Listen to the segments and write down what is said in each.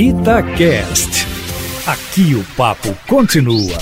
Itacast. Aqui o papo continua.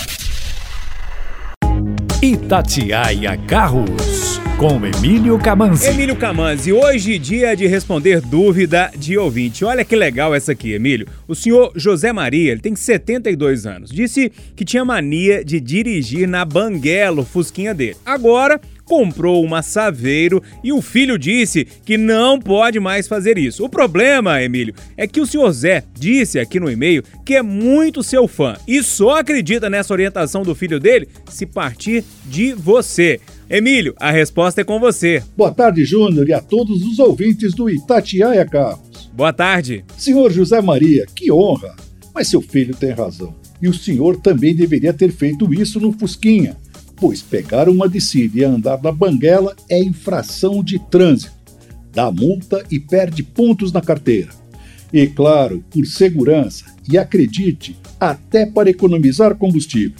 Itatiaia Carros, com Emílio Camanzi. Emílio Camanzi, hoje dia de responder dúvida de ouvinte. Olha que legal essa aqui, Emílio. O senhor José Maria, ele tem 72 anos, disse que tinha mania de dirigir na banguela, fusquinha dele. Agora comprou uma Saveiro e o filho disse que não pode mais fazer isso. O problema, Emílio, é que o senhor Zé disse aqui no e-mail que é muito seu fã e só acredita nessa orientação do filho dele se partir de você. Emílio, a resposta é com você. Boa tarde, Júnior, e a todos os ouvintes do Itatiaia Carros. Boa tarde. Senhor José Maria, que honra! Mas seu filho tem razão. E o senhor também deveria ter feito isso no Fusquinha pois pegar uma descida e andar na banguela é infração de trânsito. Dá multa e perde pontos na carteira. E claro, por segurança e acredite, até para economizar combustível.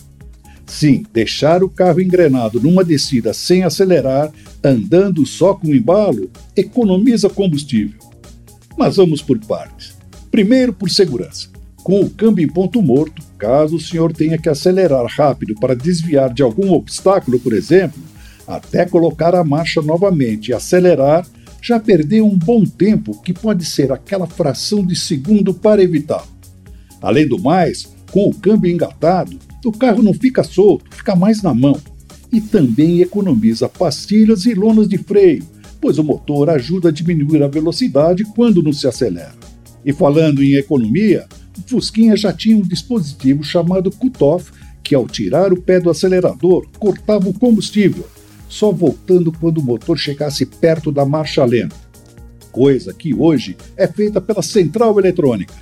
Sim, deixar o carro engrenado numa descida sem acelerar, andando só com embalo, economiza combustível. Mas vamos por partes. Primeiro, por segurança. Com o câmbio em ponto morto, caso o senhor tenha que acelerar rápido para desviar de algum obstáculo, por exemplo, até colocar a marcha novamente e acelerar, já perdeu um bom tempo que pode ser aquela fração de segundo para evitá-lo. Além do mais, com o câmbio engatado, o carro não fica solto, fica mais na mão. E também economiza pastilhas e lonas de freio, pois o motor ajuda a diminuir a velocidade quando não se acelera. E falando em economia, o Fusquinha já tinha um dispositivo chamado cutoff, que ao tirar o pé do acelerador, cortava o combustível, só voltando quando o motor chegasse perto da marcha lenta. Coisa que hoje é feita pela central eletrônica.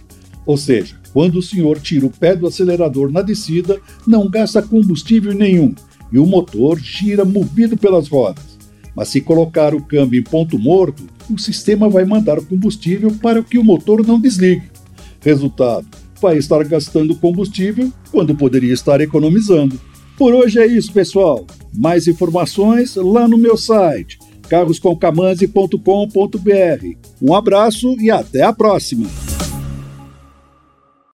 Ou seja, quando o senhor tira o pé do acelerador na descida, não gasta combustível nenhum e o motor gira movido pelas rodas. Mas se colocar o câmbio em ponto morto, o sistema vai mandar combustível para que o motor não desligue. Resultado: vai estar gastando combustível quando poderia estar economizando. Por hoje é isso, pessoal. Mais informações lá no meu site carroscomcamanzi.com.br. Um abraço e até a próxima!